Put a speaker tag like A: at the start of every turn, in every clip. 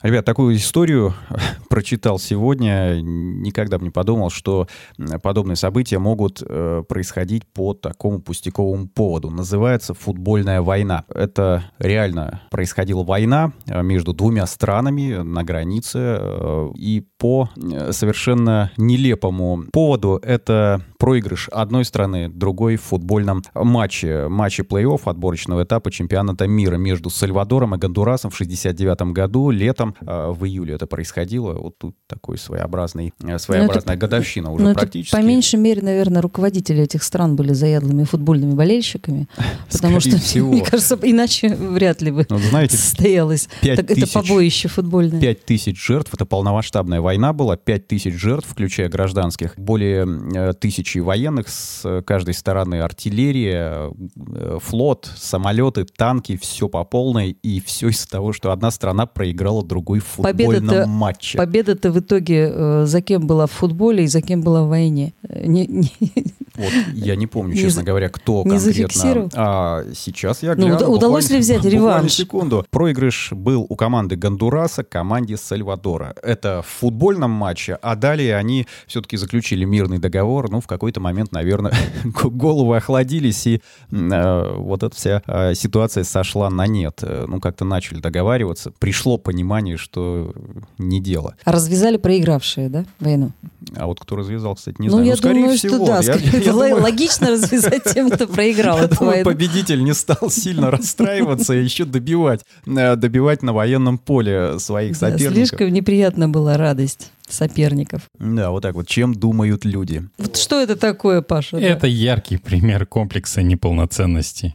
A: Ребят, такую историю прочитал сегодня. Никогда бы не подумал, что подобные события могут э, происходить по такому пустяковому поводу. Называется футбольная война. Это реально происходила война э, между двумя странами на границе. Э, и по э, совершенно нелепому поводу это проигрыш одной страны, другой в футбольном матче. Матче плей-офф отборочного этапа чемпионата мира между Сальвадором и Гондурасом в 69 году. Летом, э, в июле это происходило. Вот тут такой своеобразный, э, своеобразная это, годовщина уже практически.
B: по меньшей мере, наверное, руководители этих стран были заядлыми футбольными болельщиками. Потому что, всего. мне кажется, иначе вряд ли бы ну, знаете, состоялось. Так, это побоище футбольное.
A: Пять тысяч жертв, это полномасштабная война была, пять тысяч жертв, включая гражданских, более э, тысячи военных с каждой стороны, артиллерия, флот, самолеты, танки, все по полной, и все из-за того, что одна страна проиграла другой в футбольном победа матче.
B: Победа-то в итоге э, за кем была в футболе и за кем была в войне? Не,
A: не... Вот я не помню, честно не, говоря, кто не конкретно. А сейчас я гляну.
B: Ну, удалось ли взять реванш?
A: секунду. Проигрыш был у команды Гондураса, команде Сальвадора. Это в футбольном матче, а далее они все-таки заключили мирный договор. Ну, в какой-то момент, наверное, головы охладились, и э, вот эта вся э, ситуация сошла на нет. Ну, как-то начали договариваться. Пришло понимание, что не дело.
B: А развязали проигравшие, да, войну?
A: А вот кто развязал, кстати, не
B: ну,
A: знаю.
B: Я ну, думаю, всего. Что да, я, я, я думаю... логично развязать тем, кто проиграл эту войну.
A: Победитель не стал сильно расстраиваться и еще добивать, э, добивать на военном поле своих соперников.
B: Слишком неприятна была радость соперников.
A: Да, вот так вот. Чем думают люди?
B: Вот что это такое, Паша?
C: Это да? яркий пример комплекса неполноценности.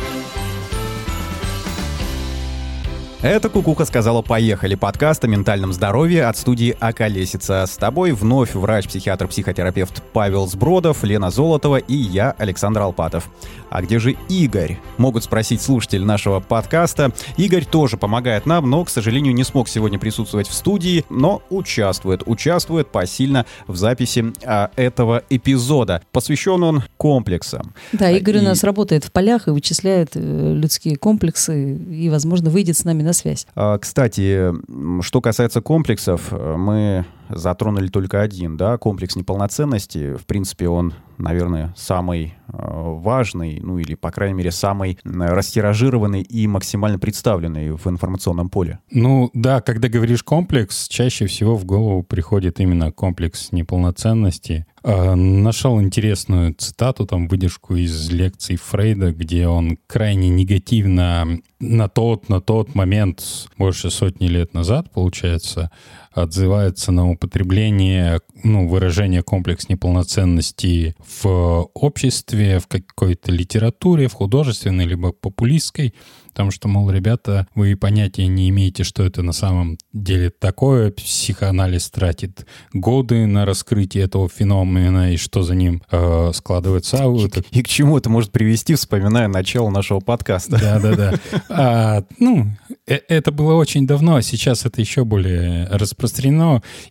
A: Это Кукуха сказала «Поехали» подкаст о ментальном здоровье от студии «Околесица». С тобой вновь врач-психиатр-психотерапевт Павел Сбродов, Лена Золотова и я, Александр Алпатов. А где же Игорь? Могут спросить слушатели нашего подкаста. Игорь тоже помогает нам, но, к сожалению, не смог сегодня присутствовать в студии, но участвует, участвует посильно в записи а, этого эпизода. Посвящен он комплексам.
B: Да, Игорь и... у нас работает в полях и вычисляет э, людские комплексы и, возможно, выйдет с нами на связь.
A: А, кстати, что касается комплексов, мы затронули только один, да, комплекс неполноценности. В принципе, он, наверное, самый э, важный, ну или, по крайней мере, самый растиражированный и максимально представленный в информационном поле.
C: Ну да, когда говоришь комплекс, чаще всего в голову приходит именно комплекс неполноценности. Э, нашел интересную цитату, там выдержку из лекций Фрейда, где он крайне негативно на тот, на тот момент, больше сотни лет назад, получается, отзывается на употребление, ну, выражение комплекс неполноценности в обществе, в какой-то литературе, в художественной либо популистской, Потому что, мол, ребята, вы понятия не имеете, что это на самом деле такое. Психоанализ тратит годы на раскрытие этого феномена и что за ним э, складывается.
A: А и, и к чему это может привести, вспоминая начало нашего подкаста.
C: Да-да-да. А, ну, э, это было очень давно, а сейчас это еще более распространено.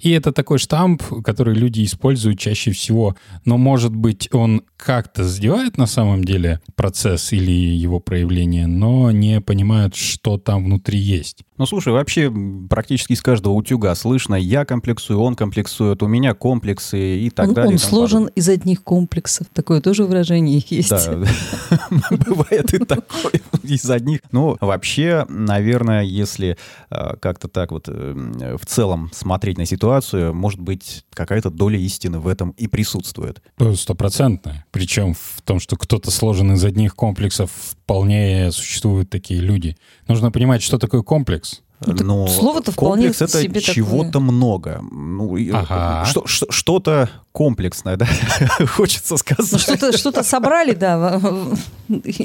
C: И это такой штамп, который люди используют чаще всего. Но, может быть, он как-то задевает на самом деле процесс или его проявление, но не понимают, что там внутри есть.
A: Ну, слушай, вообще практически из каждого утюга слышно, я комплексую, он комплексует, у меня комплексы и так
B: он,
A: далее.
B: Он сложен из одних комплексов. Такое тоже выражение есть.
A: Да, бывает и такое из одних. Ну, вообще, наверное, если э, как-то так вот э, в целом смотреть на ситуацию, может быть, какая-то доля истины в этом и присутствует.
C: Стопроцентно. Причем в том, что кто-то сложен из одних комплексов, вполне существуют такие люди. Нужно понимать, что такое комплекс.
A: Ну, Но слово-то комплекс это чего-то такое. много. Ну, ага. что, что-то комплексное, да, хочется сказать. Ну,
B: что-то, что-то собрали, да.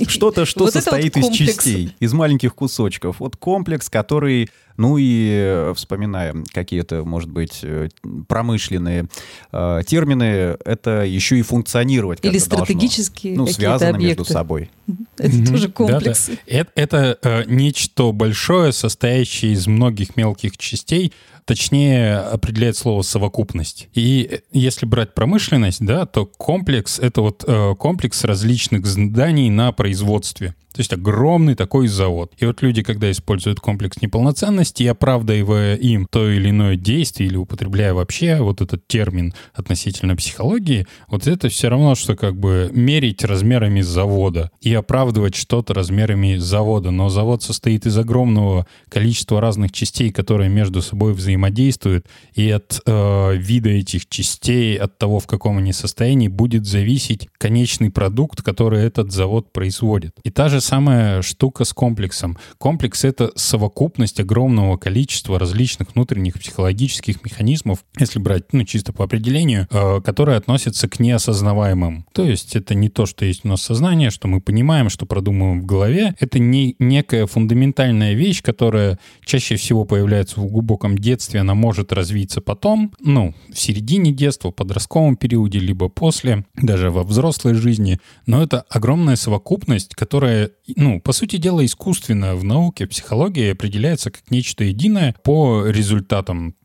A: Что-то, что вот состоит вот из частей, из маленьких кусочков. Вот комплекс, который ну и э, вспоминая какие-то, может быть, э, промышленные э, термины, это еще и функционировать
B: Или стратегические
A: должно. Ну, связано объекты. между собой.
B: Это mm-hmm. тоже комплекс.
C: Да, да. Это, это э, нечто большое, состоящее из многих мелких частей, точнее определяет слово совокупность. И если брать промышленность, да, то комплекс — это вот э, комплекс различных зданий на производстве. То есть огромный такой завод. И вот люди, когда используют комплекс неполноценности, оправдывая им то или иное действие или употребляя вообще вот этот термин относительно психологии, вот это все равно, что как бы мерить размерами завода и оправдывать что-то размерами завода. Но завод состоит из огромного количества разных частей, которые между собой взаимодействуют, и от э, вида этих частей, от того, в каком они состоянии, будет зависеть конечный продукт, который этот завод производит. И та же самая штука с комплексом. Комплекс — это совокупность огромного количества различных внутренних психологических механизмов, если брать, ну, чисто по определению, э, которые относятся к неосознаваемым. То есть это не то, что есть у нас сознание, что мы понимаем, что продумываем в голове. Это не некая фундаментальная вещь, которая чаще всего появляется в глубоком детстве, она может развиться потом, ну, в середине детства, в подростковом периоде, либо после, даже во взрослой жизни. Но это огромная совокупность, которая ну, по сути дела, искусственно в науке, в психологии определяется как нечто единое по результатам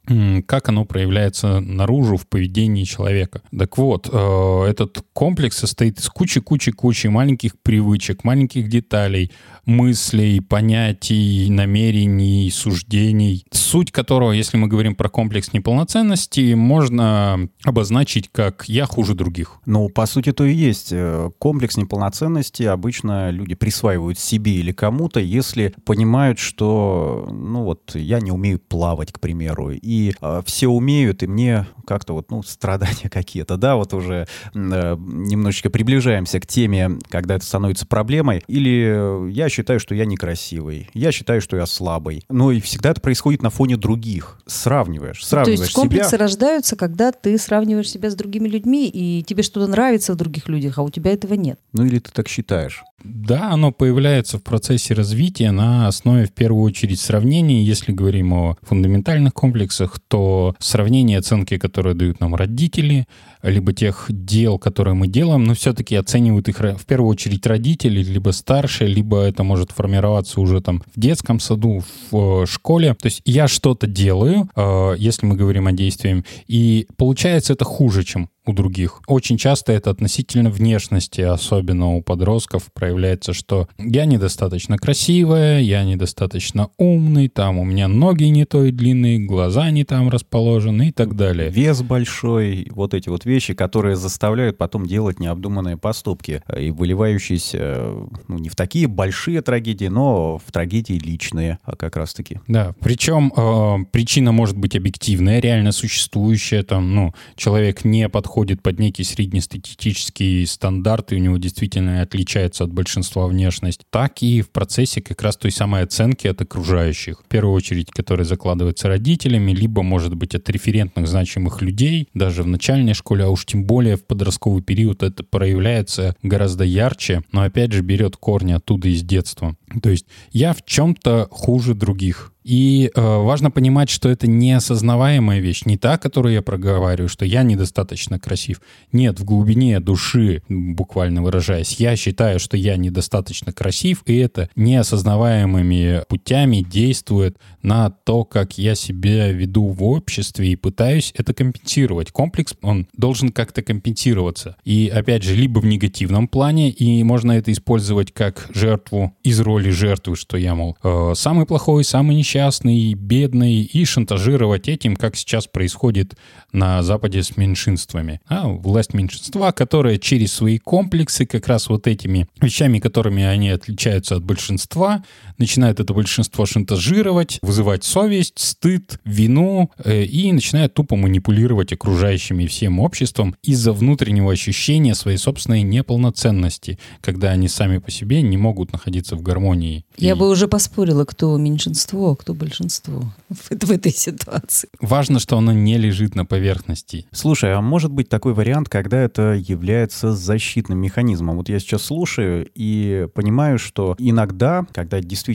C: как оно проявляется наружу в поведении человека. Так вот, э, этот комплекс состоит из кучи-кучи-кучи маленьких привычек, маленьких деталей, мыслей, понятий, намерений, суждений, суть которого, если мы говорим про комплекс неполноценности, можно обозначить как «я хуже других».
A: Ну, по сути, то и есть. Э, комплекс неполноценности обычно люди присваивают себе или кому-то, если понимают, что, ну вот, я не умею плавать, к примеру, и э, все умеют, и мне как-то вот, ну, страдания какие-то, да, вот уже э, немножечко приближаемся к теме, когда это становится проблемой, или я считаю, что я некрасивый, я считаю, что я слабый. Но и всегда это происходит на фоне других. Сравниваешь, сравниваешь
B: То есть комплексы себя. рождаются, когда ты сравниваешь себя с другими людьми, и тебе что-то нравится в других людях, а у тебя этого нет.
A: Ну или ты так считаешь?
C: Да, оно появляется в процессе развития на основе, в первую очередь, сравнений. Если говорим о фундаментальных комплексах, то сравнение оценки, которые дают нам родители, либо тех дел, которые мы делаем, но все-таки оценивают их в первую очередь родители, либо старшие, либо это может формироваться уже там в детском саду, в э, школе. То есть я что-то делаю, э, если мы говорим о действиях, и получается это хуже, чем у других. Очень часто это относительно внешности, особенно у подростков, проявляется, что я недостаточно красивая, я недостаточно умный, там у меня ноги не той длины, глаза не там расположены и так далее.
A: Вес большой, вот эти вот вещи, которые заставляют потом делать необдуманные поступки и выливающиеся ну, не в такие большие трагедии, но в трагедии личные а как раз-таки.
C: Да, причем э, причина может быть объективная, реально существующая, там, ну, человек не подходит под некий среднестатистический стандарт, и у него действительно отличается от большинства внешность, так и в процессе как раз той самой оценки от окружающих. В первую очередь, которые закладываются родителями, либо, может быть, от референтных значимых людей, даже в начальной школе, а уж тем более в подростковый период это проявляется гораздо ярче, но опять же берет корни оттуда из детства. То есть я в чем-то хуже других. И э, важно понимать, что это неосознаваемая вещь, не та, которую я проговариваю, что я недостаточно красив. Нет, в глубине души, буквально выражаясь, я считаю, что я недостаточно красив, и это неосознаваемыми путями действует на то, как я себя веду в обществе и пытаюсь это компенсировать. Комплекс, он должен как-то компенсироваться. И опять же, либо в негативном плане, и можно это использовать как жертву из роли жертвы, что я, мол, э, самый плохой, самый несчастный, несчастный, бедный, и шантажировать этим, как сейчас происходит на Западе с меньшинствами. А власть меньшинства, которая через свои комплексы, как раз вот этими вещами, которыми они отличаются от большинства, начинает это большинство шантажировать, вызывать совесть, стыд, вину э, и начинает тупо манипулировать окружающими всем обществом из-за внутреннего ощущения своей собственной неполноценности, когда они сами по себе не могут находиться в гармонии.
B: Я и... бы уже поспорила, кто меньшинство, кто большинство в, в этой ситуации.
C: Важно, что оно не лежит на поверхности.
A: Слушай, а может быть такой вариант, когда это является защитным механизмом? Вот я сейчас слушаю и понимаю, что иногда, когда действительно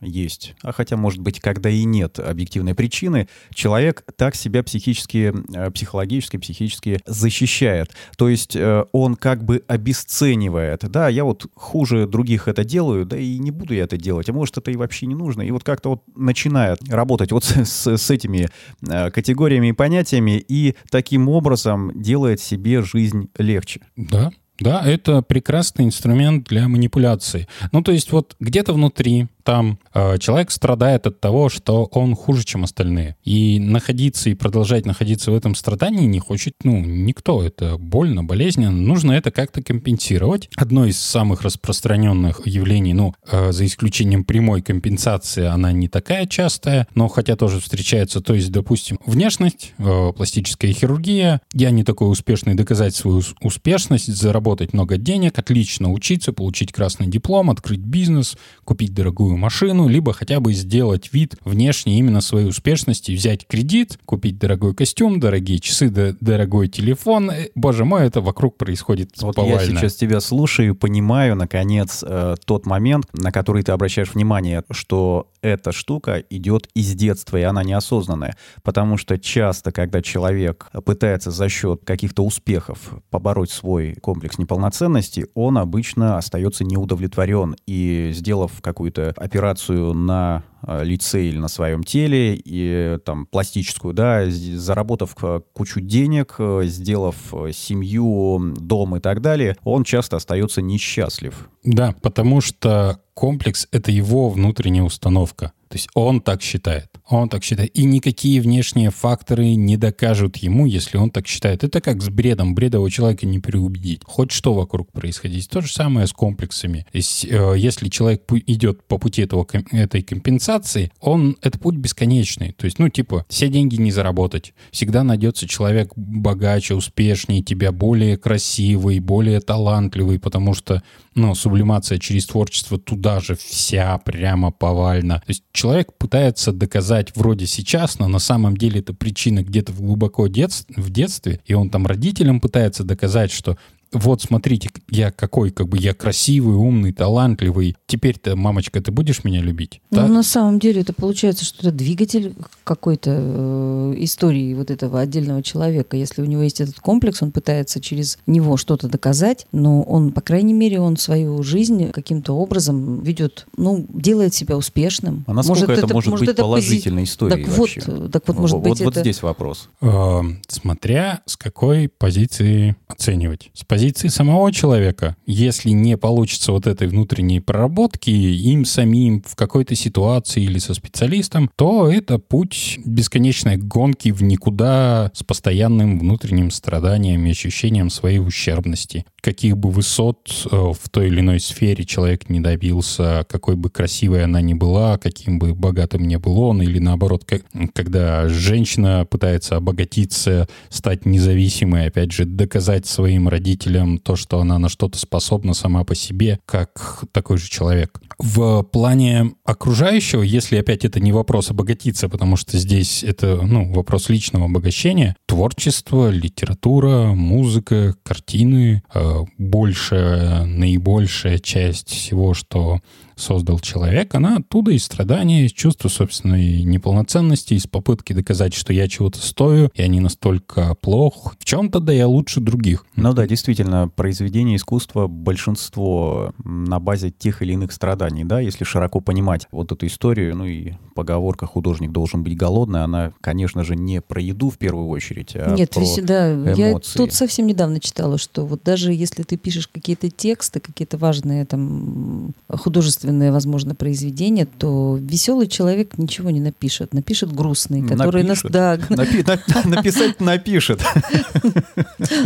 A: есть, а хотя, может быть, когда и нет объективной причины, человек так себя психически, э, психологически, психически защищает. То есть э, он как бы обесценивает. Да, я вот хуже других это делаю, да и не буду я это делать. А может, это и вообще не нужно. И вот как-то вот начинает работать вот с, с, с этими э, категориями и понятиями и таким образом делает себе жизнь легче.
C: Да, да, это прекрасный инструмент для манипуляции. Ну, то есть вот где-то внутри там э, человек страдает от того, что он хуже, чем остальные. И находиться и продолжать находиться в этом страдании не хочет, ну, никто. Это больно, болезненно. Нужно это как-то компенсировать. Одно из самых распространенных явлений, ну, э, за исключением прямой компенсации, она не такая частая, но хотя тоже встречается. То есть, допустим, внешность, э, пластическая хирургия. Я не такой успешный, доказать свою успешность, заработать много денег, отлично учиться, получить красный диплом, открыть бизнес, купить дорогую новую машину, либо хотя бы сделать вид внешне именно своей успешности, взять кредит, купить дорогой костюм, дорогие часы, дорогой телефон. Э, боже мой, это вокруг происходит
A: вот повально. я сейчас тебя слушаю понимаю, наконец, э, тот момент, на который ты обращаешь внимание, что эта штука идет из детства, и она неосознанная. Потому что часто, когда человек пытается за счет каких-то успехов побороть свой комплекс неполноценности, он обычно остается неудовлетворен. И сделав какую-то операцию на э, лице или на своем теле, и там пластическую, да, заработав э, кучу денег, э, сделав семью, дом и так далее, он часто остается несчастлив.
C: Да, потому что комплекс — это его внутренняя установка. То есть он так считает. Он так считает. И никакие внешние факторы не докажут ему, если он так считает. Это как с бредом. Бредового человека не переубедить. Хоть что вокруг происходить. То же самое с комплексами. То есть, э, если человек идет по пути этого, этой компенсации, он, это путь бесконечный. То есть, ну, типа, все деньги не заработать. Всегда найдется человек богаче, успешнее тебя, более красивый, более талантливый, потому что, ну, сублимация через творчество туда же вся прямо повально. То есть человек пытается доказать вроде сейчас, но на самом деле это причина где-то глубоко детств, в детстве, и он там родителям пытается доказать, что вот смотрите, я какой, как бы я красивый, умный, талантливый. Теперь-то, мамочка, ты будешь меня любить?
B: Ну, так? на самом деле это получается, что это двигатель какой-то э, истории вот этого отдельного человека. Если у него есть этот комплекс, он пытается через него что-то доказать, но он, по крайней мере, он свою жизнь каким-то образом ведет, ну, делает себя успешным.
A: А насколько может, это, это может, может быть это положительной пози... историей
B: так
A: вообще?
B: Вот, так вот, может
A: вот,
B: быть,
A: вот,
B: это...
A: вот здесь вопрос.
C: Э, смотря с какой позиции оценивать. С позиции позиции самого человека. Если не получится вот этой внутренней проработки им самим в какой-то ситуации или со специалистом, то это путь бесконечной гонки в никуда с постоянным внутренним страданием и ощущением своей ущербности. Каких бы высот э, в той или иной сфере человек не добился, какой бы красивой она ни была, каким бы богатым не был он, или наоборот, когда женщина пытается обогатиться, стать независимой, опять же, доказать своим родителям, родителям то, что она на что-то способна сама по себе, как такой же человек. В плане окружающего, если опять это не вопрос обогатиться, потому что здесь это ну, вопрос личного обогащения, творчество, литература, музыка, картины, э, большая, наибольшая часть всего, что создал человек, она оттуда из страдания, из чувства собственной неполноценности, из попытки доказать, что я чего-то стою, я не настолько плох. В чем-то да я лучше других.
A: Ну да, действительно, произведение искусства большинство на базе тех или иных страданий, да, если широко понимать вот эту историю, ну и поговорка «художник должен быть голодный», она, конечно же, не про еду в первую очередь, а
B: Нет,
A: про
B: да, эмоции. я тут совсем недавно читала, что вот даже если ты пишешь какие-то тексты, какие-то важные там художественные художественное, возможно, произведение, то веселый человек ничего не напишет. Напишет грустный, который...
A: Напишет. Нас, да. Напи, на, написать напишет.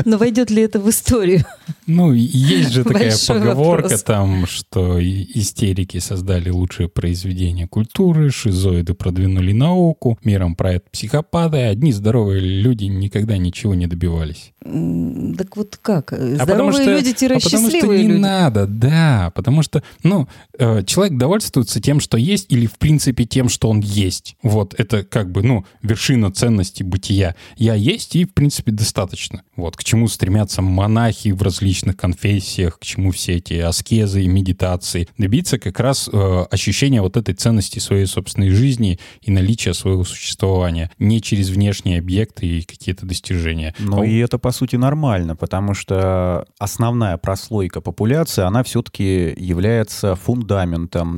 B: Но войдет ли это в историю?
C: Ну, есть же такая поговорка там, что истерики создали лучшее произведение культуры, шизоиды продвинули науку, миром правят психопаты, а одни здоровые люди никогда ничего не добивались.
B: Так вот как?
C: А
B: Здоровые
C: потому что-
B: люди тире
C: а потому что не
B: люди.
C: надо, да, потому что, ну, э, человек довольствуется тем, что есть, или в принципе тем, что он есть. Вот это как бы, ну, вершина ценности бытия. Я есть и в принципе достаточно. Вот к чему стремятся монахи в различных конфессиях, к чему все эти аскезы и медитации. Добиться как раз э, ощущения вот этой ценности своей собственной жизни и наличия своего существования, не через внешние объекты и какие-то достижения.
A: Ну
C: А
A: и это, по сути, нормально, потому что основная прослойка популяции, она все-таки является фундаментом,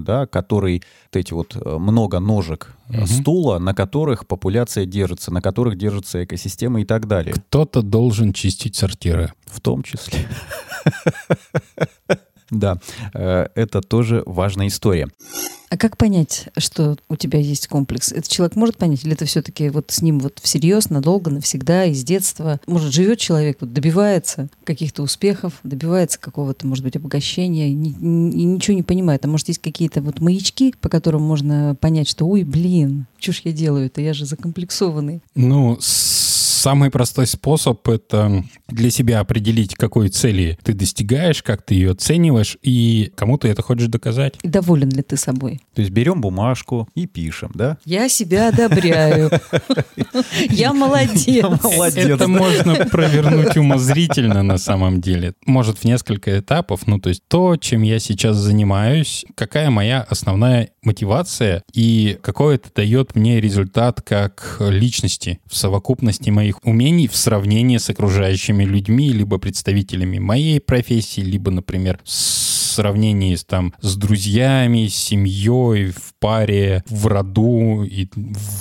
A: да, который, вот эти вот э, много ножек
C: Мгм.
A: стула, на которых популяция держится, на которых держится экосистема и так далее.
C: Кто-то должен чистить сортиры.
A: В том числе. Да, э, это тоже важная история.
B: А как понять, что у тебя есть комплекс? Это человек может понять, или это все-таки вот с ним вот всерьез, надолго, навсегда, из детства? Может, живет человек, вот добивается каких-то успехов, добивается какого-то, может быть, обогащения, и ни- ни- и ничего не понимает. А может, есть какие-то вот маячки, по которым можно понять, что, ой, блин, что ж я делаю это, я же закомплексованный.
C: Ну, с- самый простой способ — это для себя определить, какой цели ты достигаешь, как ты ее оцениваешь и кому ты это хочешь доказать.
B: Доволен ли ты собой?
A: То есть берем бумажку и пишем, да?
B: Я себя одобряю. Я молодец.
A: Молодец.
C: Это можно провернуть умозрительно на самом деле. Может, в несколько этапов. Ну, то есть то, чем я сейчас занимаюсь, какая моя основная мотивация и какой это дает мне результат как личности в совокупности моих умений в сравнении с окружающими людьми, либо представителями моей профессии, либо, например, в сравнении с, там, с друзьями, с семьей, в паре, в роду и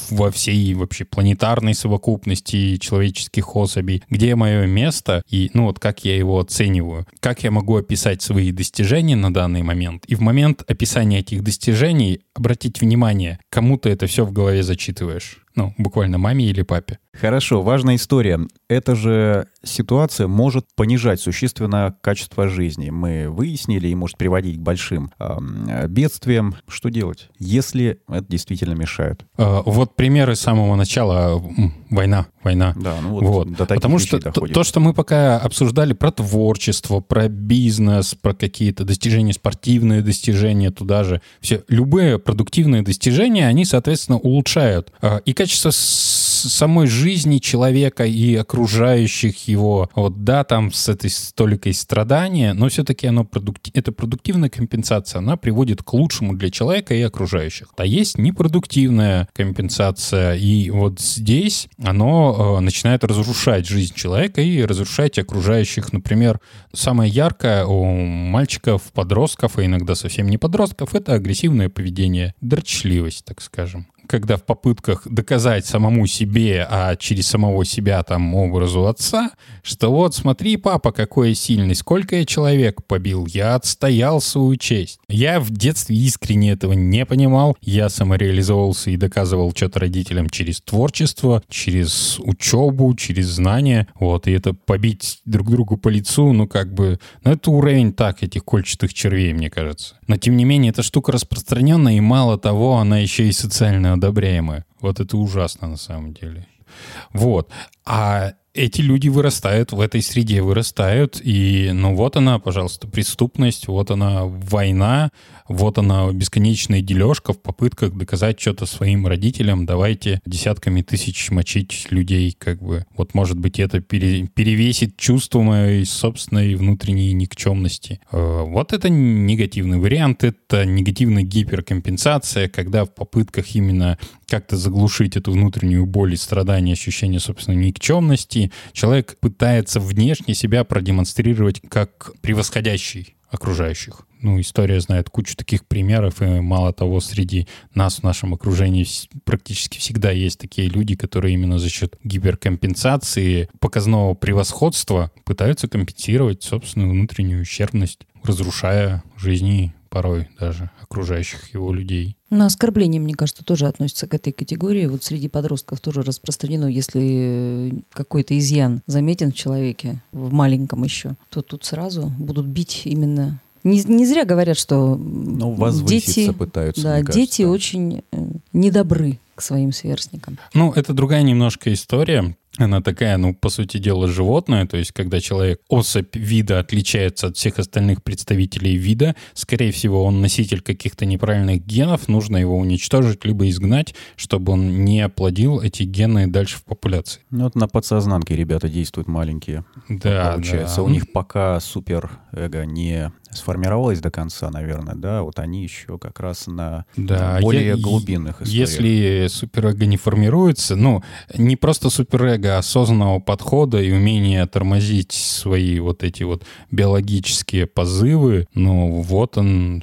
C: во всей вообще планетарной совокупности человеческих особей. Где мое место и, ну, вот как я его оцениваю. Как я могу описать свои достижения на данный момент. И в момент описания этих достижений обратить внимание, кому ты это все в голове зачитываешь. Ну, буквально маме или папе.
A: Хорошо, важная история. Эта же ситуация может понижать существенно качество жизни. Мы выяснили и может приводить к большим эм, бедствиям. Что делать, если это действительно мешает?
C: Э, Вот примеры с самого начала. Война, война.
A: Да, ну вот,
C: Вот.
A: до
C: Потому что
A: доходит.
C: то, что мы пока обсуждали про творчество, про бизнес, про какие-то достижения, спортивные достижения туда же, все любые продуктивные достижения, они, соответственно, улучшают э, и качество самой жизни человека и окружающих его. Вот да, там с этой столикой страдания, но все-таки оно продукти- это продуктивная компенсация, она приводит к лучшему для человека и окружающих. А есть непродуктивная компенсация, и вот здесь оно э, начинает разрушать жизнь человека и разрушать окружающих. Например, самое яркое у мальчиков, подростков, и иногда совсем не подростков, это агрессивное поведение, дрочливость, так скажем когда в попытках доказать самому себе, а через самого себя там образу отца, что вот смотри, папа, какой я сильный, сколько я человек побил, я отстоял свою честь. Я в детстве искренне этого не понимал, я самореализовывался и доказывал что-то родителям через творчество, через учебу, через знания, вот, и это побить друг другу по лицу, ну как бы, ну это уровень так этих кольчатых червей, мне кажется. Но тем не менее, эта штука распространенная, и мало того, она еще и социально одобряемая. Вот это ужасно на самом деле. Вот. А эти люди вырастают в этой среде, вырастают, и ну вот она, пожалуйста, преступность, вот она война, вот она бесконечная дележка в попытках доказать что-то своим родителям, давайте десятками тысяч мочить людей, как бы. Вот, может быть, это пере- перевесит чувство моей собственной внутренней никчемности. Э, Вот это негативный вариант, это негативная гиперкомпенсация, когда в попытках именно как-то заглушить эту внутреннюю боль и страдания, ощущение собственной никчемности, человек пытается внешне себя продемонстрировать как превосходящий окружающих. Ну, история знает кучу таких примеров, и мало того, среди нас в нашем окружении практически всегда есть такие люди, которые именно за счет гиперкомпенсации, показного превосходства пытаются компенсировать собственную внутреннюю ущербность, разрушая жизни порой даже окружающих его людей.
B: Но оскорбление, мне кажется, тоже относится к этой категории. Вот среди подростков тоже распространено, если э, какой-то изъян заметен в человеке, в маленьком еще, то тут сразу будут бить именно Не, не зря говорят, что
A: Ну,
B: дети,
A: пытаются,
B: да,
A: кажется,
B: дети
A: да.
B: очень э, недобры к своим сверстникам.
C: Ну, это другая немножко история. Она такая, ну, по сути дела, животное. То есть, когда человек, особь вида отличается от всех остальных представителей вида, скорее всего, он носитель каких-то неправильных генов, нужно его уничтожить, либо изгнать, чтобы он не оплодил эти гены дальше в популяции.
A: Ну, вот на подсознанке ребята действуют маленькие.
C: Да,
A: получается.
C: да.
A: У них пока супер-эго не сформировалось до конца, наверное, да, вот они еще как раз на
C: Да,
A: более
C: я-
A: глубинных историях.
C: Если суперэго не формируется, ну, не просто суперэго, а осознанного подхода и умения тормозить свои вот эти вот биологические позывы, ну, вот он,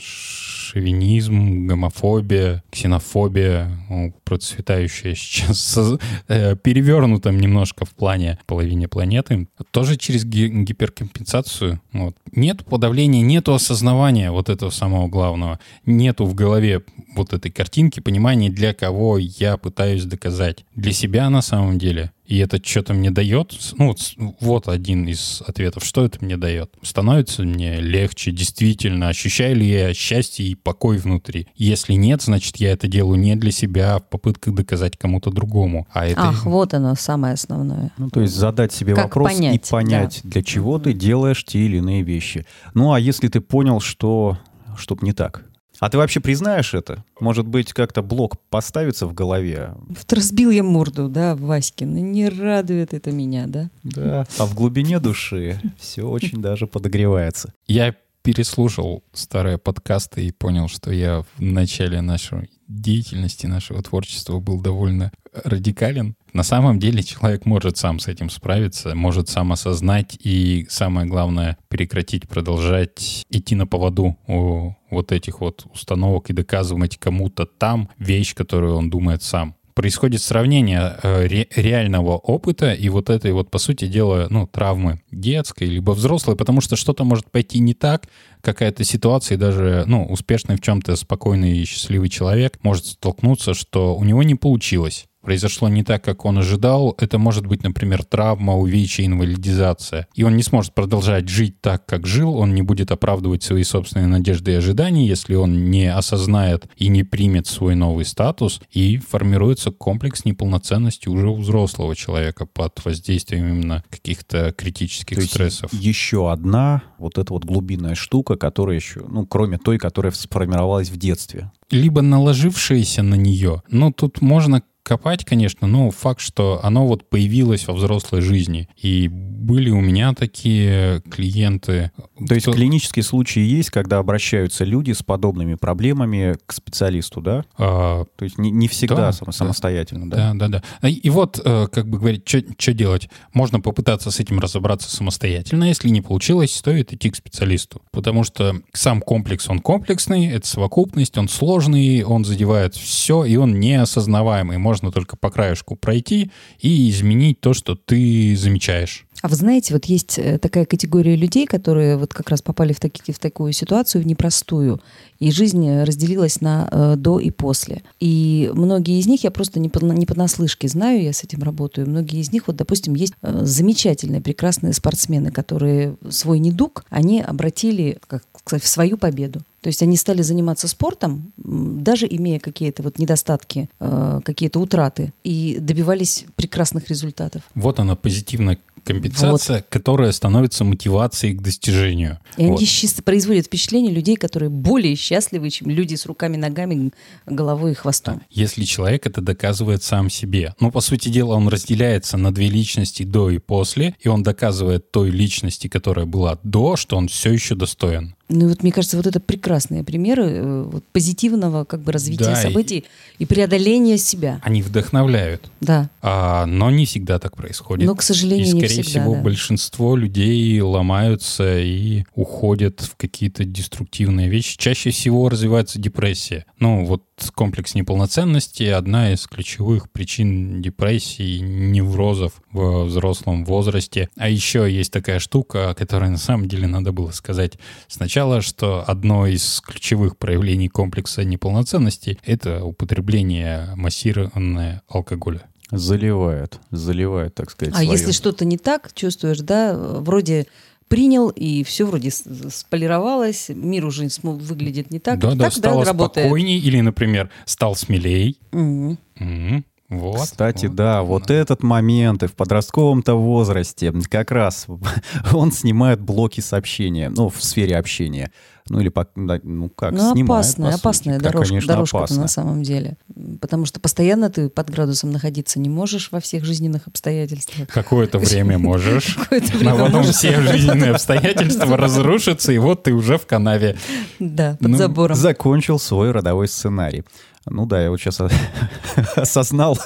C: шовинизм, гомофобия, ксенофобия, ну, процветающая сейчас, со- э, перевернутым немножко в плане половине планеты, тоже через ги- гиперкомпенсацию. Вот. Нет подавления, нету осознавания вот этого самого главного. Нету в голове вот этой картинки, понимания, для кого я пытаюсь доказать. Для себя на самом деле. И это что-то мне дает. Ну, вот, один из ответов. Что это мне дает? Становится мне легче, действительно. Ощущаю ли я счастье и покой внутри? Если нет, значит, я это делаю не для себя, а в попытках доказать кому-то другому. А это...
B: Ах, вот оно самое основное.
A: Ну, то есть задать себе
B: Как
A: вопрос
B: понять,
A: и понять, для чего ты делаешь те или иные вещи. Ну, а если ты понял, что чтоб не так? А ты вообще признаешь это? Может быть, как-то блок поставится в голове?
B: Вот разбил я морду, да, Ваське, но не радует это меня, да?
A: Да. А в глубине души все очень даже подогревается.
C: Я переслушал старые подкасты и понял, что я в начале нашей деятельности, нашего творчества был довольно радикален. На самом деле человек может сам с этим справиться, может сам осознать и, самое главное, прекратить продолжать идти на поводу у вот этих вот установок и доказывать кому-то там вещь, которую он думает сам происходит сравнение э, ре- реального опыта и вот этой вот, по сути дела, ну, травмы детской, либо взрослой, потому что что-то может пойти не так, какая-то ситуация, и даже, ну, успешный в чем-то спокойный и счастливый человек может столкнуться, что у него не получилось. Произошло не так, как он ожидал. Это может быть, например, травма, увечье, инвалидизация. И он не сможет продолжать жить так, как жил. Он не будет оправдывать свои собственные надежды и ожидания, если он не осознает и не примет свой новый статус. И формируется комплекс неполноценности уже у взрослого человека под воздействием именно каких-то критических
A: То
C: стрессов.
A: еще одна вот эта вот глубинная штука, которая еще, ну, кроме той, которая сформировалась в детстве.
C: либо наложившееся на нее. Ну, тут можно копать, конечно, но факт, что оно вот появилось во взрослой жизни. И были у меня такие клиенты.
A: То есть
C: кто-
A: клинические случаи есть, когда обращаются люди с подобными проблемами к специалисту, да?
C: а,
A: То есть не, не всегда
C: да.
A: самостоятельно, да?
C: Да, да, да. А, И вот, э, как бы говорить, что делать? Можно попытаться с этим разобраться самостоятельно. Если не получилось, стоит идти к специалисту. Потому что сам комплекс, он комплексный, это совокупность, он сложный, он задевает все, и он неосознаваемый. Можно только по краешку пройти и изменить то, что ты замечаешь.
B: А вы знаете, вот есть э, такая категория людей, которые вот как раз попали в, таки- в такую ситуацию, в непростую, и жизнь разделилась на э, до и после. И многие из них я просто не, пона- не понаслышке знаю, я с этим работаю. Многие из них, вот, допустим, есть э, замечательные, прекрасные спортсмены, которые свой недуг, они обратили как в свою победу. То есть они стали заниматься спортом, даже имея какие-то вот недостатки, э, какие-то утраты, и добивались прекрасных результатов.
C: Вот она, позитивная компенсация, которая становится мотивацией к достижению.
B: И они
C: Вот.
B: счаст- производят впечатление людей, которые более счастливы, чем люди с руками, ногами, головой и хвостом.
C: Если человек это доказывает сам себе. Ну, по сути дела, он разделяется на две личности до и после, и он доказывает той личности, которая была до, что он все еще достоин.
B: Ну и вот мне кажется, вот это прекрасные примеры э, вот позитивного как бы развития
C: Да, и-
B: событий и... преодоления себя.
C: Они вдохновляют.
B: Да.
C: А, но не всегда так происходит.
B: Но, к сожалению,
C: и,
B: не
C: скорее
B: всегда,
C: всего,
B: да.
C: большинство людей ломаются и уходят в какие-то деструктивные вещи. Чаще всего развивается депрессия. Ну, вот комплекс неполноценности — одна из ключевых причин депрессии, неврозов в взрослом возрасте. А еще есть такая штука, о которой на самом деле надо было сказать сначала, что одно из ключевых проявлений комплекса неполноценности — это употребление массированное алкоголя.
A: Заливает, заливает, так сказать,
B: А
A: свое.
B: если что-то не так, чувствуешь, да, э, вроде принял, и все вроде сполировалось, мир уже выглядит не так.
C: да, да,
B: так,
C: стало
B: работает.
C: спокойней, или, например, стал смелей.
B: Мгм.
C: Мгм. Вот.
A: Кстати,
C: вот.
A: да, вот этот момент и в подростковом-то возрасте как раз он снимает блоки сообщения, ну, в сфере общения. Ну, или, по- да, ну, как,
B: Ну,
A: снимает,
B: опасная,
A: по
B: опасная
A: Да,
B: дорожка,
A: конечно,
B: дорожка
A: опасно.
B: на самом деле. Потому что постоянно ты под градусом находиться не можешь во всех жизненных обстоятельствах.
C: Какое-то время можешь. А
B: время
C: потом все жизненные обстоятельства разрушатся, и вот ты уже в канаве.
B: Да, под
C: Ну,
B: забором.
A: Закончил свой родовой сценарий. Ну да, я вот сейчас осознал,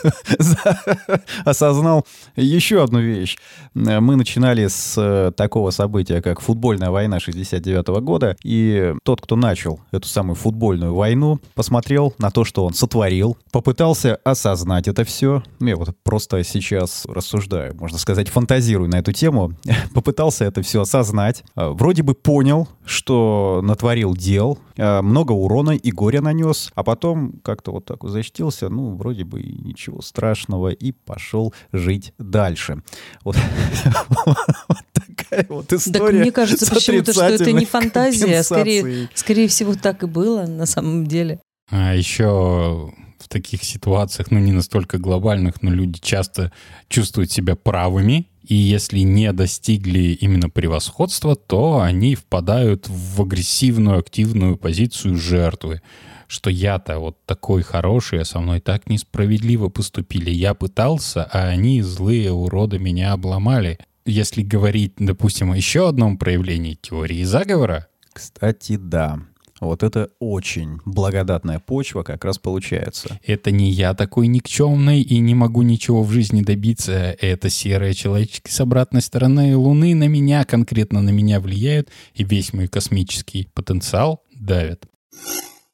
A: осознал еще одну вещь. Мы начинали с э, такого события, как футбольная война 69 года, и тот, кто начал эту самую футбольную войну, посмотрел на то, что он сотворил, попытался осознать это все. Я вот просто сейчас рассуждаю, можно сказать, фантазирую на эту тему. Попытался это все осознать. А, Вроде бы понял, что натворил дел, а, много урона и горя нанес, а потом как-то вот так защитился, ну, вроде бы ничего страшного, и пошел жить дальше. Вот, вот такая вот
B: Так
A: история.
B: мне кажется почему-то, что это не фантазия, а скорее, скорее всего так и было на самом деле.
C: А еще в таких ситуациях, ну не настолько глобальных, но люди часто чувствуют себя правыми, и если не достигли именно превосходства, то они впадают в агрессивную, активную позицию жертвы. Что я-то вот такой хороший, а со мной так несправедливо поступили. Я пытался, а они, злые уроды, меня обломали. Если говорить, допустим, о еще одном проявлении теории заговора,
A: Кстати, да. Вот это очень благодатная почва как раз получается.
C: Это не я такой никчемный и не могу ничего в жизни добиться. Это серые человечки с обратной стороны Луны на меня, конкретно на меня влияют, и весь мой космический потенциал давят.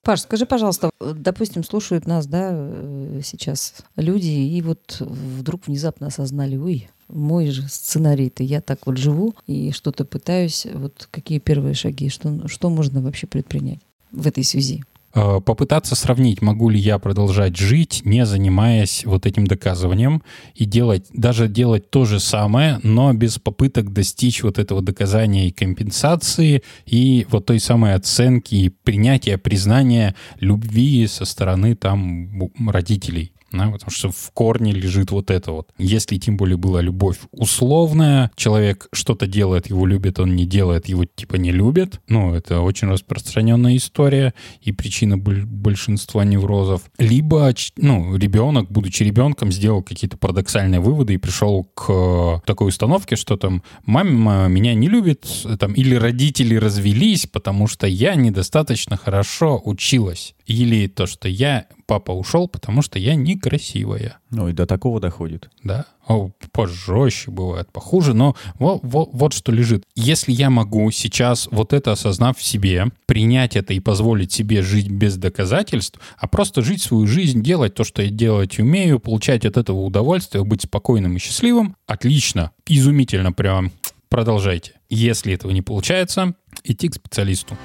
B: Паш, скажи, пожалуйста, допустим, слушают нас, да, э, сейчас люди, и вот вдруг внезапно осознали, ой, мой же сценарий-то, я так вот живу и что-то пытаюсь, вот какие первые шаги, что, что можно вообще предпринять в этой связи?
C: Э, Попытаться сравнить, могу ли я продолжать жить, не занимаясь вот этим доказыванием, и делать, даже делать то же самое, но без попыток достичь вот этого доказания и компенсации, и вот той самой оценки, и принятия, признания любви со стороны там родителей. Да, потому что в корне лежит вот это вот. Если тем более была любовь условная, человек что-то делает, его любит, он не делает, его типа не любит. Ну, это очень распространенная история и причина боль- большинства неврозов. Либо, ну, ребенок, будучи ребенком, сделал какие-то парадоксальные выводы и пришел к э, такой установке, что там мама меня не любит, там, или родители развелись, потому что я недостаточно хорошо училась. Или то, что я, папа ушел, потому что я некрасивая.
A: Ну и до такого доходит.
C: Да? О, пожестче бывает, похуже, но вот, вот что лежит. Если я могу сейчас, вот это осознав в себе, принять это и позволить себе жить без доказательств, а просто жить свою жизнь, делать то, что я делать умею, получать от этого удовольствие, быть спокойным и счастливым, отлично, изумительно прям. Продолжайте. Если этого не получается, идти к специалисту.